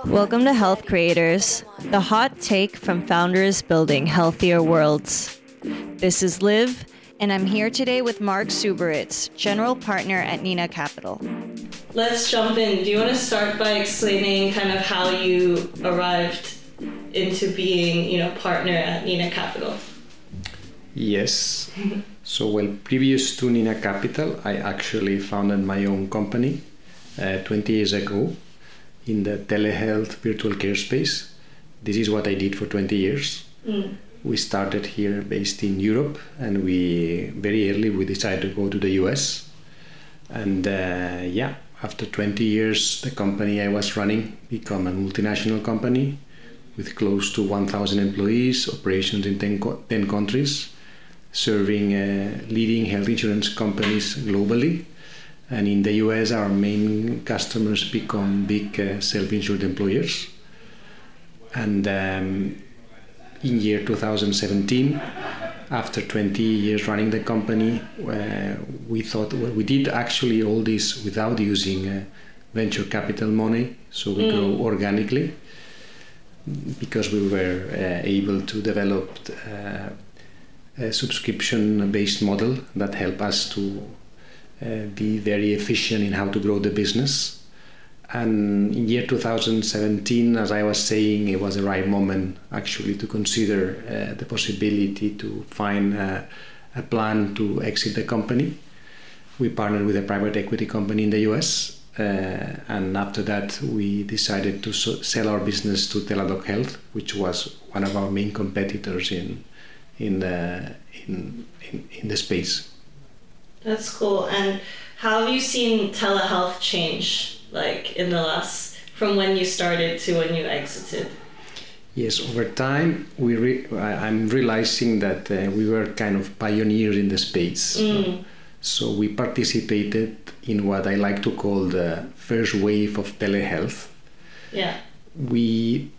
Welcome to Health Creators, the hot take from founders building healthier worlds. This is Liv, and I'm here today with Marc Subirats, general partner at Nina Capital. Let's jump in. Do you want to start by explaining kind of how you arrived into being, you know, partner at Nina Capital? Yes. so, well, previous to Nina Capital, I actually founded my own company uh, 20 years ago in the telehealth virtual care space. This is what I did for 20 years. Mm. We started here based in Europe, and we very early we decided to go to the US. And uh, yeah, after 20 years, the company I was running became a multinational company with close to 1,000 employees, operations in 10, co- 10 countries, serving uh, leading health insurance companies globally and in the US, our main customers become big uh, self-insured employers. And um, in year 2017, after 20 years running the company, uh, we thought well, we did actually all this without using uh, venture capital money, so we mm. grow organically because we were uh, able to develop uh, a subscription-based model that helped us to uh, be very efficient in how to grow the business. And in year 2017, as I was saying, it was the right moment actually to consider uh, the possibility to find a, plan to exit the company. We partnered with a private equity company in the US uh, and after that, we decided to so sell our business to Teladoc Health, which was one of our main competitors in in the in, in, in the space. That's cool. And how have you seen telehealth change, like in the last, from when you started to when you exited? Yes, over time, we re- I'm realizing that uh, we were kind of pioneers in the space. Mm. So we participated in what I like to call the first wave of telehealth. Yeah. We,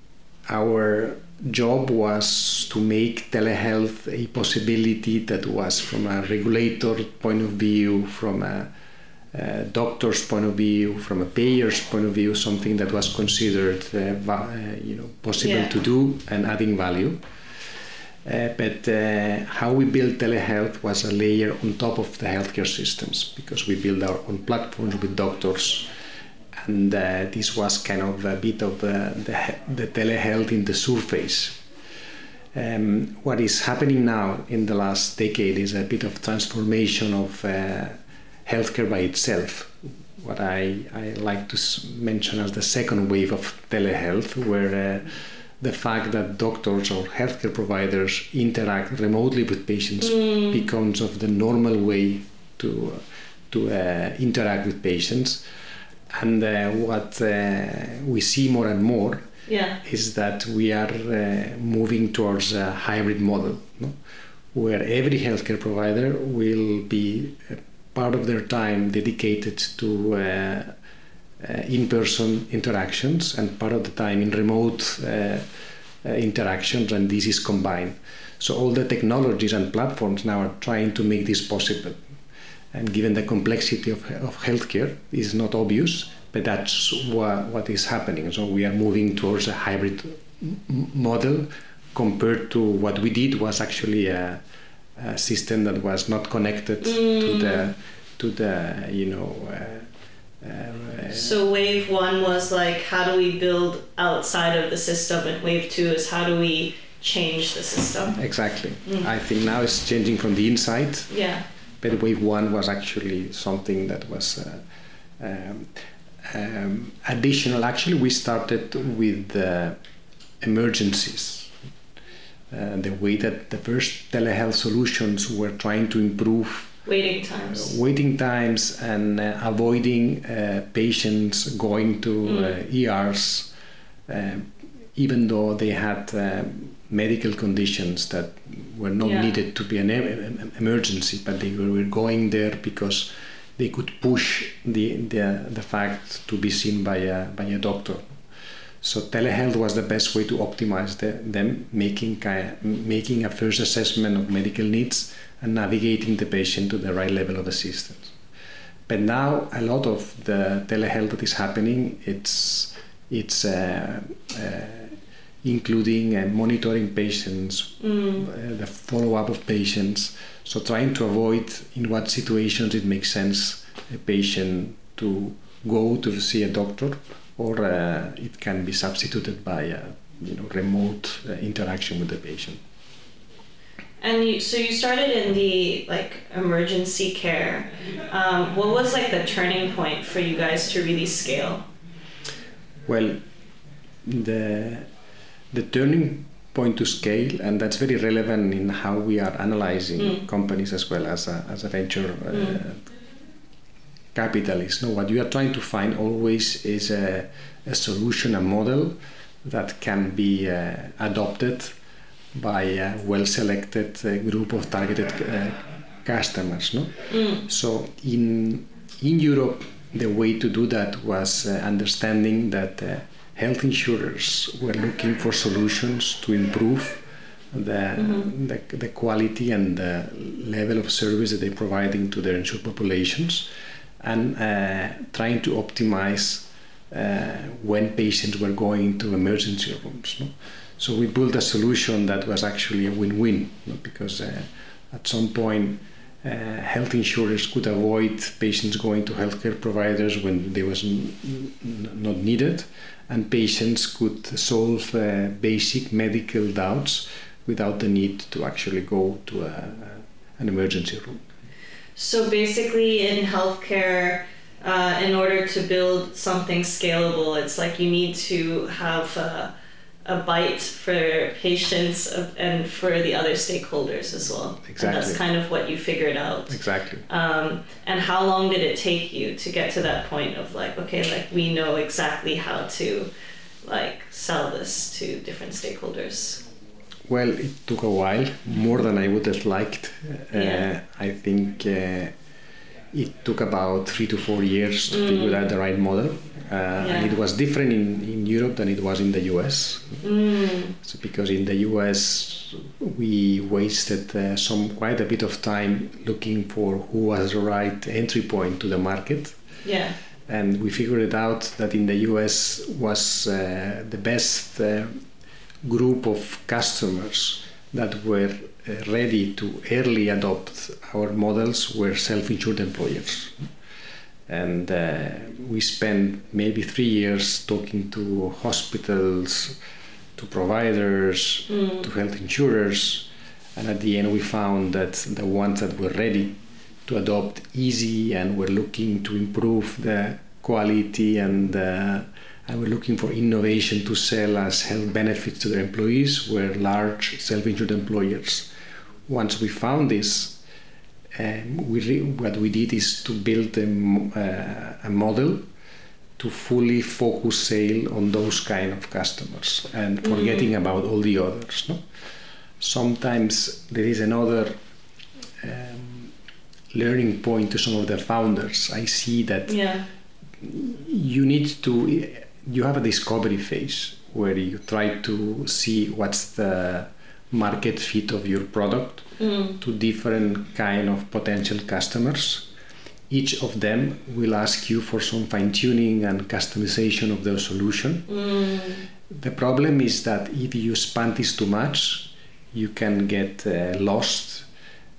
our job was to make telehealth a possibility that was from a regulator point of view, from a, a doctor's point of view, from a payer's point of view, something that was considered uh, uh, you know possible yeah. to do and adding value. Uh, but uh, how we built telehealth was a layer on top of the healthcare systems because we built our own platforms with doctors and uh, this was kind of a bit of uh, the, the telehealth in the surface. Um, what is happening now in the last decade is a bit of transformation of uh, healthcare by itself. What I, I like to mention as the second wave of telehealth, where uh, the fact that doctors or healthcare providers interact remotely with patients mm. becomes of the normal way to to uh, interact with patients and uh, what uh, we see more and more yeah. is that we are uh, moving towards a hybrid model no? where every healthcare provider will be part of their time dedicated to uh, uh, in-person interactions and part of the time in remote uh, interactions and this is combined so all the technologies and platforms now are trying to make this possible and given the complexity of, of healthcare, is not obvious, but that's what, what is happening. So we are moving towards a hybrid m- model compared to what we did was actually a, a system that was not connected mm. to the to the you know. Uh, uh, so wave one was like how do we build outside of the system, and wave two is how do we change the system. Exactly. Mm. I think now it's changing from the inside. Yeah but wave one was actually something that was uh, um, um, additional. Actually, we started with the emergencies. Uh, the way that the first telehealth solutions were trying to improve waiting times, uh, waiting times, and uh, avoiding uh, patients going to mm. ERs, um, even though they had um, medical conditions that were not yeah. needed to be an emergency, but they were going there because they could push the, the, the fact to be seen by a, by a doctor. So telehealth was the best way to optimize the, them, making, making a first assessment of medical needs and navigating the patient to the right level of assistance. But now a lot of the telehealth that is happening, it's it's uh, uh, including uh, monitoring patients, mm. the follow up of patients. So trying to avoid in what situations it makes sense a patient to go to see a doctor, or uh, it can be substituted by a you know remote uh, interaction with the patient. And you, so you started in the like emergency care. Um, what was like the turning point for you guys to really scale? Well, the the turning point to scale, and that's very relevant in how we are analyzing mm. companies as well as a, as a venture uh, mm. capitalist. No, what you are trying to find always is a, a solution, a model that can be uh, adopted by a well-selected uh, group of targeted uh, customers. No, mm. so in in Europe, the way to do that was uh, understanding that uh, health insurers were looking for solutions to improve the, mm-hmm. the, the, quality and the level of service that they're providing to their insured populations and uh, trying to optimize uh, when patients were going to emergency rooms. No? So we built a solution that was actually a win-win no? because uh, at some point uh, health insurers could avoid patients going to healthcare providers when they was not needed and patients could solve uh, basic medical doubts without the need to actually go to a, an emergency room. So basically, in healthcare, uh, in order to build something scalable, it's like you need to have. Uh, a bite for patients and for the other stakeholders as well. Exactly. And that's kind of what you figured out. Exactly. Um, and how long did it take you to get to that point of like, okay, like we know exactly how to like sell this to different stakeholders? Well, it took a while, more than I would have liked. Yeah. Uh, I think uh, it took about three to four years to mm. figure out the right model. Uh, yeah. and it was different in, in Europe than it was in the US. Mm. So because in the US we wasted uh, some quite a bit of time looking for who was the right entry point to the market. Yeah. And we figured out that in the US was uh, the best uh, group of customers that were uh, ready to early adopt our models were self-insured employers and uh, we spent maybe three years talking to hospitals to providers mm. to health insurers and at the end we found that the ones that were ready to adopt easy and were looking to improve the quality and uh, and were looking for innovation to sell as health benefits to their employees were large self-insured employers once we found this um, we re- what we did is to build a, uh, a model to fully focus sale on those kind of customers and mm-hmm. forgetting mm-hmm. about all the others. No? Sometimes there is another um, learning point to some of the founders. I see that yeah. you need to you have a discovery phase where you try to see what's the market fit of your product mm. to different kind of potential customers each of them will ask you for some fine tuning and customization of their solution mm. the problem is that if you expand this too much you can get uh, lost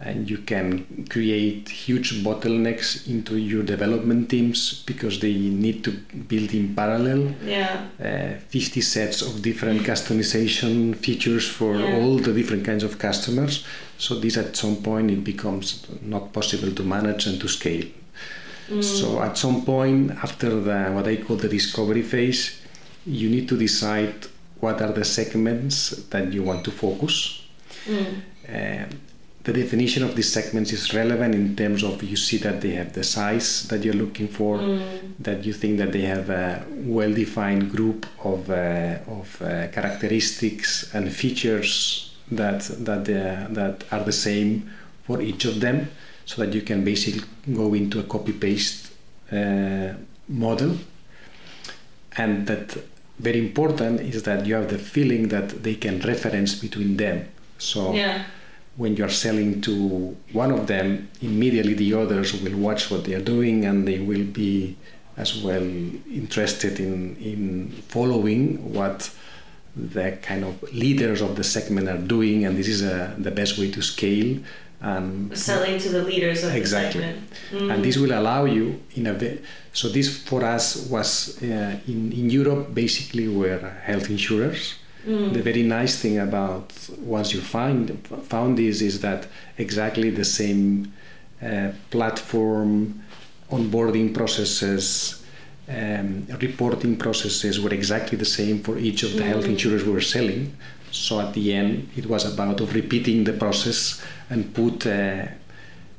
and you can create huge bottlenecks into your development teams because they need to build in parallel yeah. uh, 50 sets of different customization features for yeah. all the different kinds of customers so this at some point it becomes not possible to manage and to scale mm. so at some point after the what i call the discovery phase you need to decide what are the segments that you want to focus mm. uh, the definition of these segments is relevant in terms of you see that they have the size that you're looking for, mm. that you think that they have a well-defined group of, uh, of uh, characteristics and features that that uh, that are the same for each of them, so that you can basically go into a copy-paste uh, model, and that very important is that you have the feeling that they can reference between them. So. Yeah when you're selling to one of them, immediately the others will watch what they are doing and they will be as well interested in in following what the kind of leaders of the segment are doing, and this is uh, the best way to scale. And selling to the leaders of exactly. the segment. Mm. And this will allow you in a so this for us was uh, in in Europe basically were health insurers. Mm. The very nice thing about once you find found this is that exactly the same uh, platform, onboarding processes, um, reporting processes were exactly the same for each of the mm. health insurers we were selling. So at the end, it was about of repeating the process and put uh,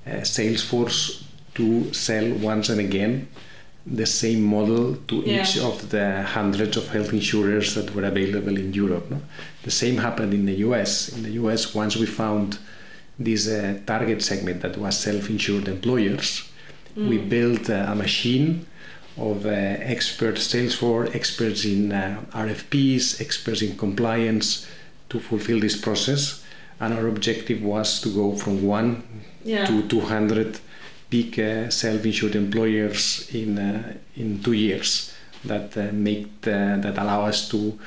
Salesforce to sell once and again the same model to yeah. each of the hundreds of health insurers that were available in Europe. No? The same happened in the US. In the US, once we found this uh, target segment that was self-insured employers, mm. we built uh, a machine of uh, expert sales force, experts in uh, RFPs, experts in compliance to fulfill this process. And our objective was to go from one yeah. to 200 big uh, self-insured employers in uh, in two years that uh, make the, that allow us to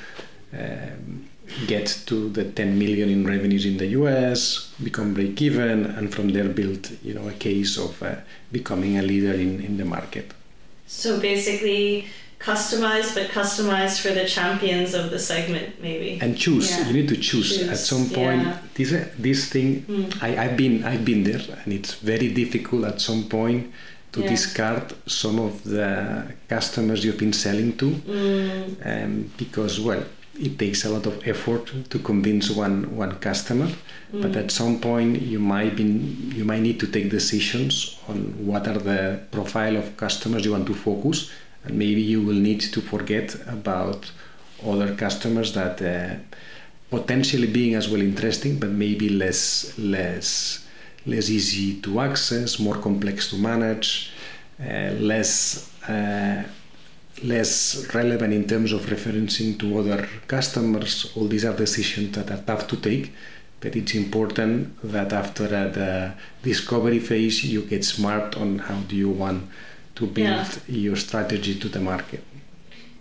um, get to the 10 million in revenues in the US, become break even, and from there build you know a case of uh, becoming a leader in, in the market. So basically, customized, but customized for the champions of the segment, maybe. And choose. Yeah. You need to choose. choose. At some point, yeah. this this thing. Mm. I, I've been I've been there, and it's very difficult at some point to yeah. discard some of the customers you've been selling to, mm. um, because well, it takes a lot of effort to convince one one customer. Mm. But at some point, you might be you might need to take decisions on what are the profile of customers you want to focus and maybe you will need to forget about other customers that uh, potentially being as well interesting but maybe less less less easy to access more complex to manage uh, less uh, less relevant in terms of referencing to other customers all these are decisions that are tough to take but it's important that after the discovery phase you get smart on how do you want to build yeah. your strategy to the market.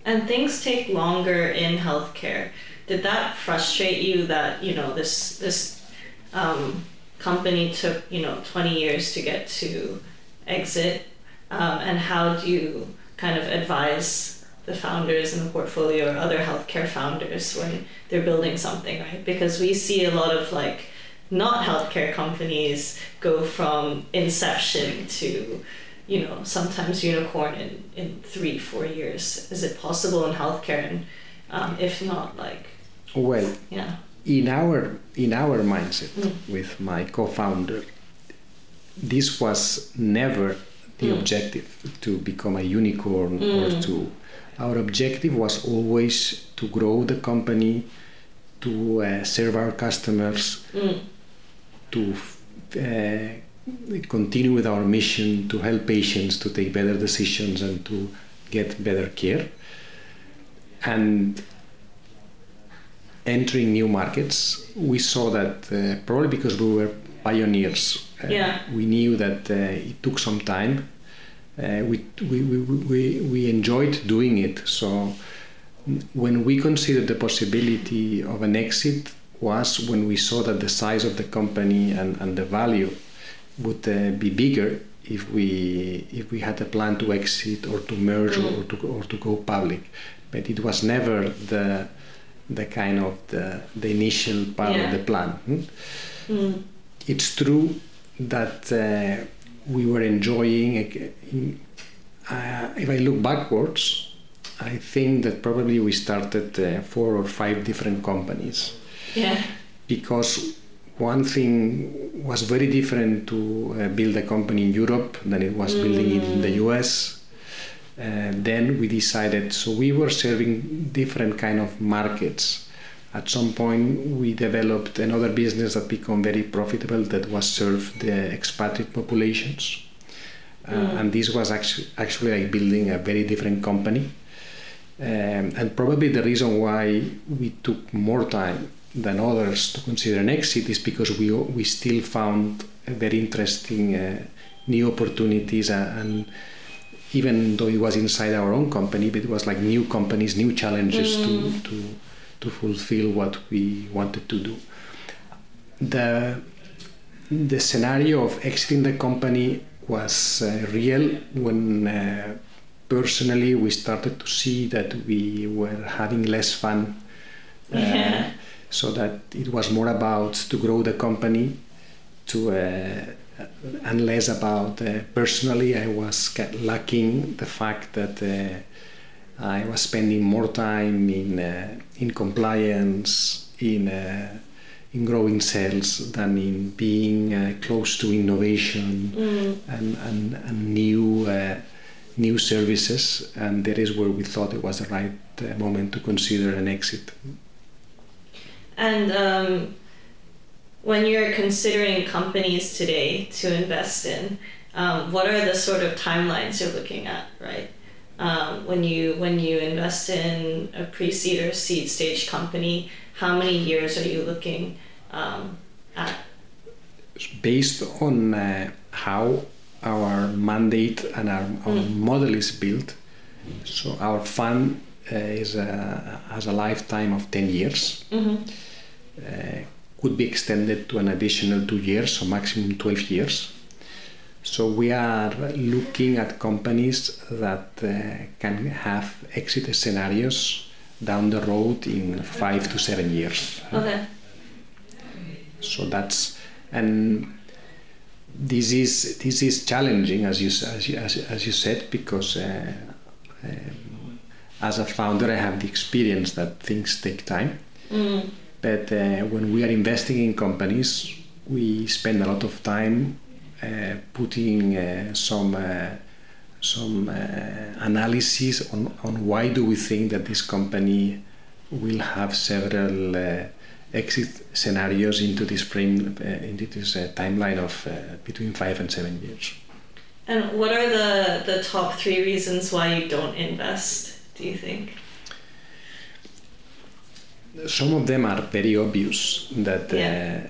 And things take longer in healthcare. Did that frustrate you that you know this this um, company took you know 20 years to get to exit? Um, and how do you kind of advise the founders in the portfolio or other healthcare founders when they're building something, right? Because we see a lot of like not healthcare companies go from inception to you know, sometimes unicorn in, in three, four years. Is it possible in healthcare? And um, if not, like, well, yeah. In our in our mindset mm. with my co-founder, this was never the mm. objective to become a unicorn mm. or to. Our objective was always to grow the company, to uh, serve our customers, mm. to uh, continue with our mission to help patients to take better decisions and to get better care. And entering new markets, we saw that uh, probably because we were pioneers, yeah. we knew that uh, it took some time. Uh, we, we, we, we, enjoyed doing it. So when we considered the possibility of an exit was when we saw that the size of the company and, and the value would uh, be bigger if we if we had a plan to exit or to merge mm. or to or to go public but it was never the the kind of the, the initial part yeah. of the plan hmm? mm. it's true that uh, we were enjoying uh, if i look backwards i think that probably we started uh, four or five different companies yeah because one thing was very different to uh, build a company in Europe than it was mm. building it in the mm. US. Uh, then we decided, so we were serving different kind of markets. At some point, we developed another business that became very profitable that was serve the expatriate populations. Uh, mm. And this was actually, actually like building a very different company. Um, and probably the reason why we took more time than others to consider an exit is because we, we still found very interesting uh, new opportunities and even though it was inside our own company, but it was like new companies, new challenges mm. to, to, to fulfill what we wanted to do. The, the scenario of exiting the company was uh, real when uh, personally we started to see that we were having less fun. Uh, yeah. So that it was more about to grow the company to uh, and less about uh, personally I was lacking the fact that uh, I was spending more time in uh, in compliance in uh, in growing sales than in being uh, close to innovation mm. and, and, and new uh, new services and that is where we thought it was the right moment to consider an exit and um when you're considering companies today to invest in, um, what are the sort of timelines you're looking at, right? Um, when you when you invest in a pre-seed or seed stage company, how many years are you looking um, at? Based on uh, how our mandate and our, our mm. model is built, so our fund uh, is a, has a lifetime of ten years. Mm-hmm. Uh, could be extended to an additional two years, so maximum 12 years. So we are looking at companies that uh, can have exit scenarios down the road in five to seven years. Okay. So that's and this is this is challenging as you as you, as, as you said because uh, um, as a founder I have the experience that things take time. Mm but uh, when we are investing in companies, we spend a lot of time putting uh, some uh, some analysis on, on why do we think that this company will have several exit scenarios into this frame into this timeline of between five and seven years. And what are the the top three reasons why you don't invest? Do you think? some of them are very obvious that yeah. uh,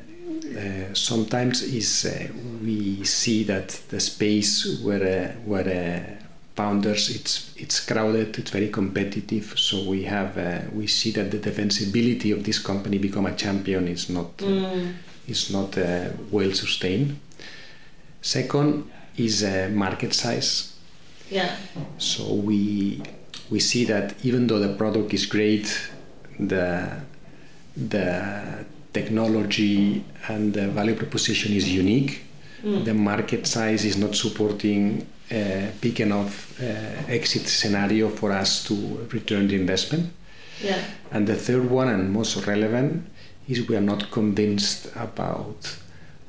uh, sometimes is uh, we see that the space where uh, where uh, founders it's it's crowded it's very competitive. So we have uh, we see that the defensibility of this company become a champion is not mm. is not well sustained. Second is market size. Yeah. So we we see that even though the product is great the the technology and the value proposition is unique. Mm. The market size is not supporting a big enough uh, exit scenario for us to return the investment. Yeah. And the third one and most relevant is we are not convinced about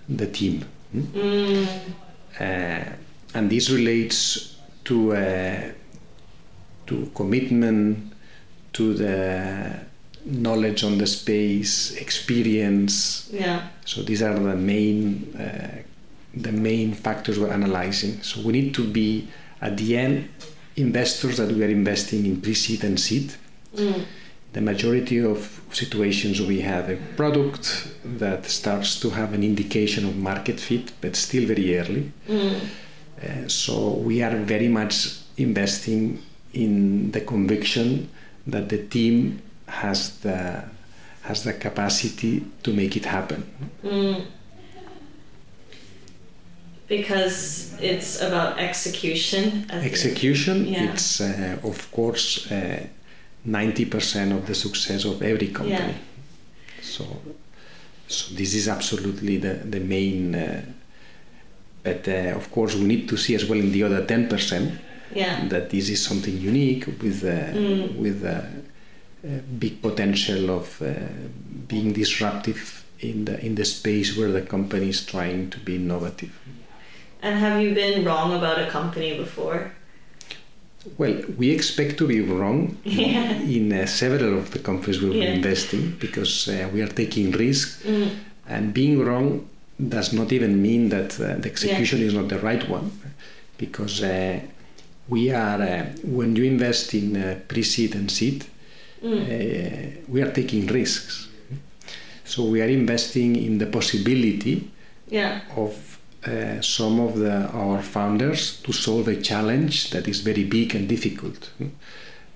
the team. Hmm? Mm. Uh, and this relates to uh, to commitment to the knowledge on the space, experience. Yeah. So these are the main uh, the main factors we're analyzing. So we need to be at the end investors that we are investing in pre-seed and seed. Mm. The majority of situations we have a product that starts to have an indication of market fit, but still very early. Mm. Uh, so we are very much investing in the conviction that the team has the has the capacity to make it happen. Mm. Because it's about execution. Execution. Yeah. It's uh, of course uh, ninety uh, percent of the success of every company. Yeah. So, so this is absolutely the the main. Uh, but uh, of course, we need to see as well in the other ten percent. Yeah. That this is something unique with uh, mm. with big potential of uh, being disruptive in the in the space where the company is trying to be innovative. And have you been wrong about a company before? Well, we expect to be wrong yeah. in uh, several of the companies we yeah. investing because uh, we are taking risk, mm. and being wrong does not even mean that uh, the execution yeah. is not the right one, because uh, we are uh, when you invest in uh, pre-seed and seed, mm. we are taking risks. So we are investing in the possibility yeah. of uh, some of the, our founders to solve a challenge that is very big and difficult.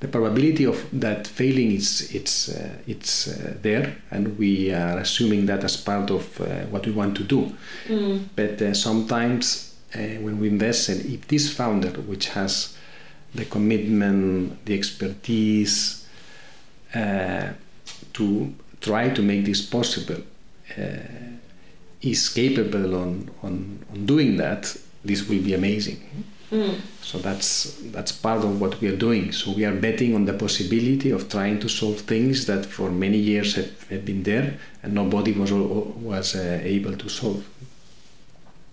The probability of that failing is it's uh, it's uh, there, and we are assuming that as part of uh, what we want to do. Mm. But uh, sometimes uh, when we invest, and if this founder, which has the commitment, the expertise to try to make this possible, is capable on, on, on doing that, this will be amazing. Mm. So that's that's part of what we are doing. So we are betting on the possibility of trying to solve things that for many years have, have been there and nobody was was uh, able to solve.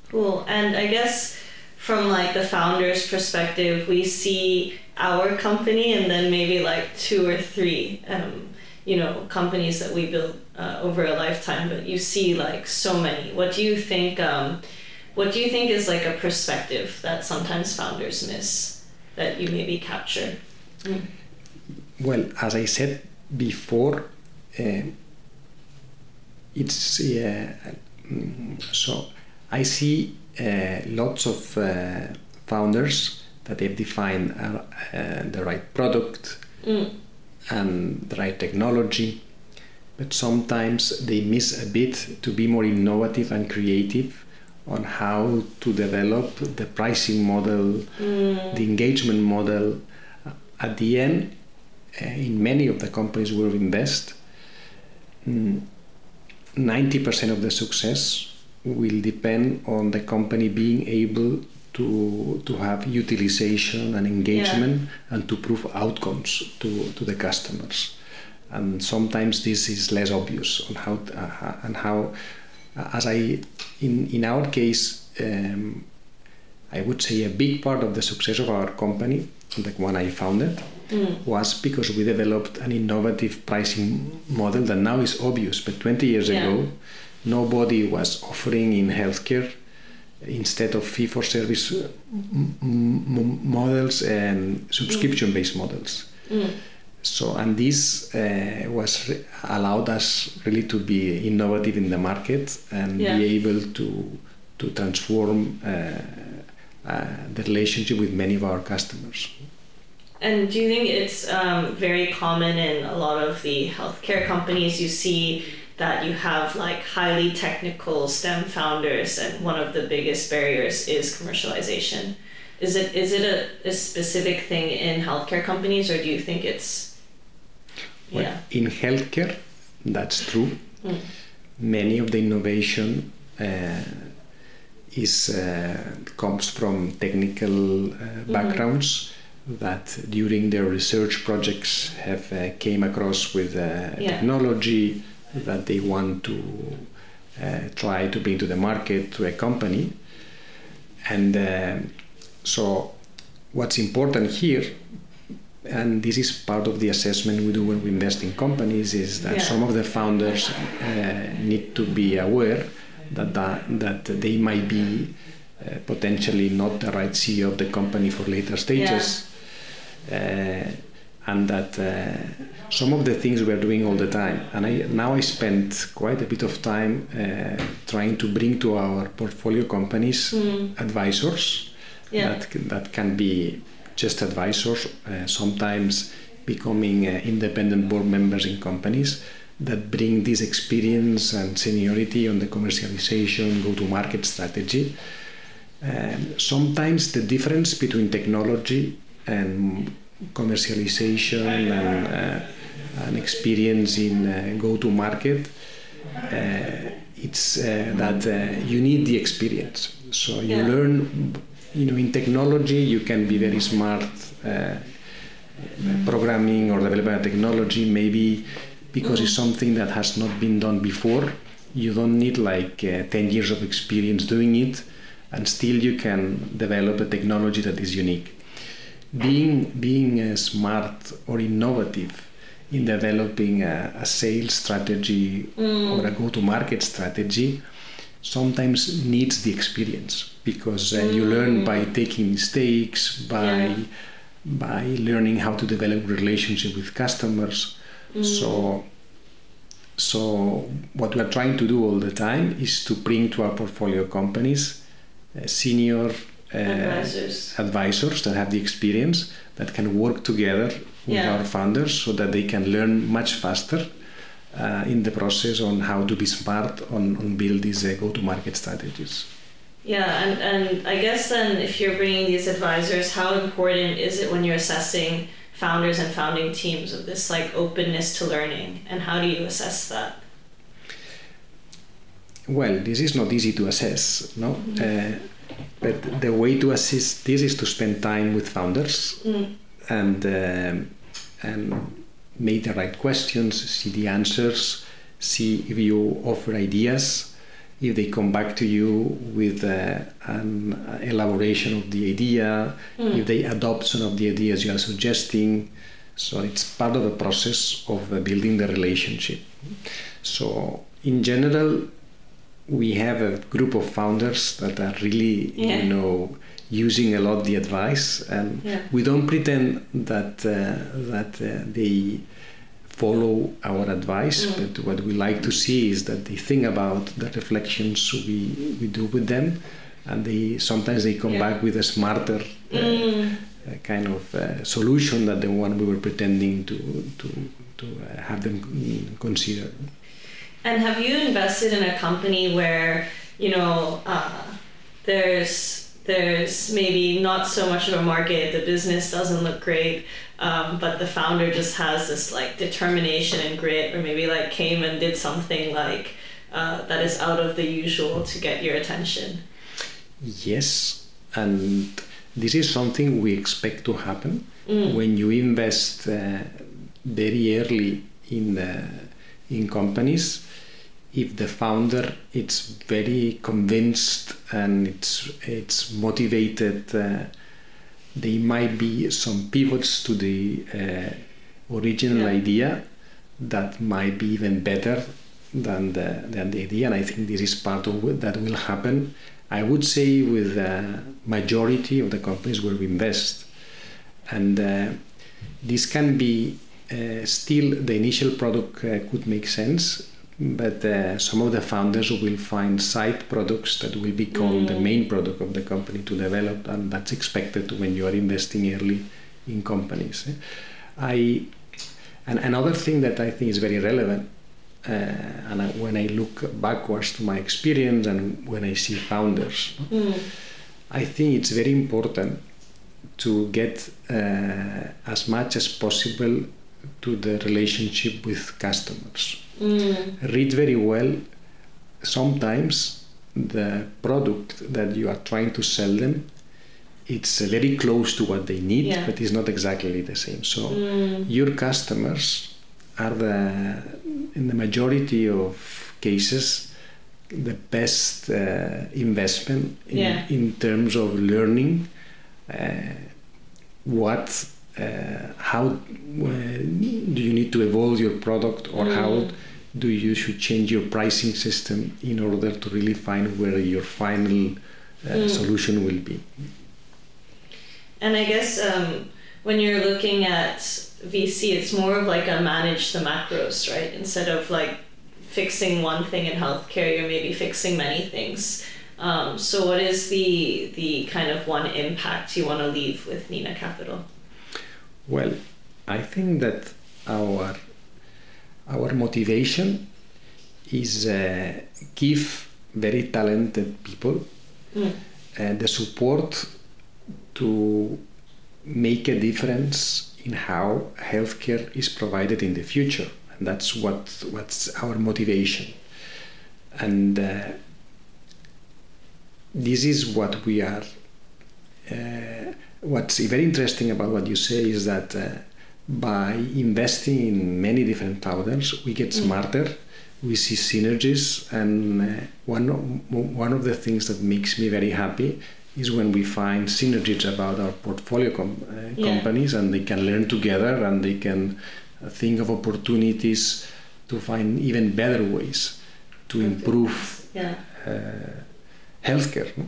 Cool. And I guess from like the founder's perspective, we see our company and then maybe like two or three, um, you know, companies that we build uh, over a lifetime. But you see like so many. What do you think? Um, what do you think is like a perspective that sometimes founders miss that you maybe capture? Mm. Well, as I said before, uh, it's uh, so I see uh, lots of uh, founders that they've defined uh, uh, the right product mm. and the right technology, but sometimes they miss a bit to be more innovative and creative on how to develop the pricing model, mm. the engagement model. At the end, uh, in many of the companies where we invest, mm, 90% of the success will depend on the company being able to, to have utilization and engagement yeah. and to prove outcomes to, to the customers. And sometimes this is less obvious on how uh, and how as I, in, in our case, um, I would say a big part of the success of our company, the one I founded, mm. was because we developed an innovative pricing model that now is obvious. But 20 years yeah. ago, nobody was offering in healthcare instead of fee for service m- models and subscription based models. Mm. So, and this uh, was allowed us really to be innovative in the market and yeah. be able to to transform uh, uh, the relationship with many of our customers. And do you think it's um, very common in a lot of the healthcare companies? You see that you have like highly technical STEM founders, and one of the biggest barriers is commercialization. Is it is it a, a specific thing in healthcare companies, or do you think it's well, yeah. in healthcare, that's true. Mm. Many of the innovation uh, is uh, comes from technical uh, mm-hmm. backgrounds that during their research projects have uh, came across with uh, yeah. technology that they want to uh, try to bring to the market to a company, and so what's important here and this is part of the assessment we do when we invest in companies is that yeah. some of the founders uh, need to be aware that that, that they might be uh, potentially not the right CEO of the company for later stages yeah. And that uh, some of the things we're doing all the time and I now I spend quite a bit of time uh, trying to bring to our portfolio companies mm. advisors yeah. that that can be just advisors, uh, sometimes becoming uh, independent board members in companies that bring this experience and seniority on the commercialization, go to market strategy. Um, sometimes the difference between technology and commercialization and, uh, and experience in uh, go to market uh, it's uh, that uh, you need the experience. So you yeah. learn you know in technology you can be very smart uh, programming or developing a technology maybe because it's something that has not been done before. You don't need like uh, 10 years of experience doing it and still you can develop a technology that is unique being being uh, smart or innovative in developing a, a sales strategy mm. or a go to market strategy sometimes needs the experience because uh, you learn by mm. taking mistakes by yeah. by learning how to develop relationship with customers mm. so so what we are trying to do all the time is to bring to our portfolio companies uh, senior Advisors. advisors that have the experience that can work together with Yeah. our founders so that they can learn much faster uh, in the process on how to be smart on, on build these uh, go-to-market strategies. Yeah, and, and I guess then if you're bringing these advisors, how important is it when you're assessing founders and founding teams of this like openness to learning, and how do you assess that? Well, this is not easy to assess, no? Uh, but the way to assist this is to spend time with founders Mm. and um, and make the right questions, see the answers, see if you offer ideas, if they come back to you with uh, an elaboration of the idea, if they adopt some of the ideas you are suggesting. So it's part of the process of uh, building the relationship. So in general, we have a group of founders that are really, Yeah. you know, using a lot the advice, and Yeah. we don't pretend that uh, that uh, they follow our advice, Mm. but what we like to see is that they think about the reflections we we do with them, and they sometimes they come Yeah. back with a smarter. Uh, Mm. uh, kind of uh, solution than the one we were pretending to to to uh, have them mm, consider. And have you invested in a company where you know uh, there's there's maybe not so much of a market, the business doesn't look great, um, but the founder just has this like determination and grit, or maybe like came and did something like uh, that is out of the usual to get your attention. Yes, and this is something we expect to happen Mm. when you invest uh, very early in uh, in companies. If the founder is very convinced and it's it's motivated, uh, there might be some pivots to the uh, original Yeah. idea that might be even better than the than the idea, and I think this is part of what that will happen. I would say with the majority of the companies where we invest, and uh, this can be uh, still the initial product uh, could make sense, but uh, some of the founders will find side products that will become the Mm. main product of the company to develop, and that's expected when you are investing early in companies. I and another thing that I think is very relevant, uh, and I, when I look backwards to my experience and when I see founders, Mm. I think it's very important to get uh, as much as possible to the relationship with customers. Mm. Read very well. Sometimes the product that you are trying to sell them, it's very close to what they need, Yeah. but it's not exactly the same. So Mm. your customers are the in the majority of cases the best uh, investment in, Yeah. in terms of learning uh, what how uh, do you need to evolve your product or how Mm. do you should change your pricing system in order to really find where your final uh, Mm. solution will be And I guess um, when you're looking at VC, it's more of like a manage the macros, right? Instead of like fixing one thing in healthcare, you're maybe fixing many things. Um, so, what is the the kind of one impact you want to leave with Nina Capital? Well, I think that our our motivation is uh, give very talented people Mm. uh, the support to make a difference in how healthcare is provided in the future, and that's what what's our motivation. And uh, this is what we are. What's very interesting about what you say is that uh, by investing in many different founders, we get Mm. smarter. We see synergies, and uh, one of, one of the things that makes me very happy is when we find synergies about our portfolio com- uh, Yeah. companies, and they can learn together, and they can think of opportunities to find even better ways to improve Yeah. uh, healthcare. no?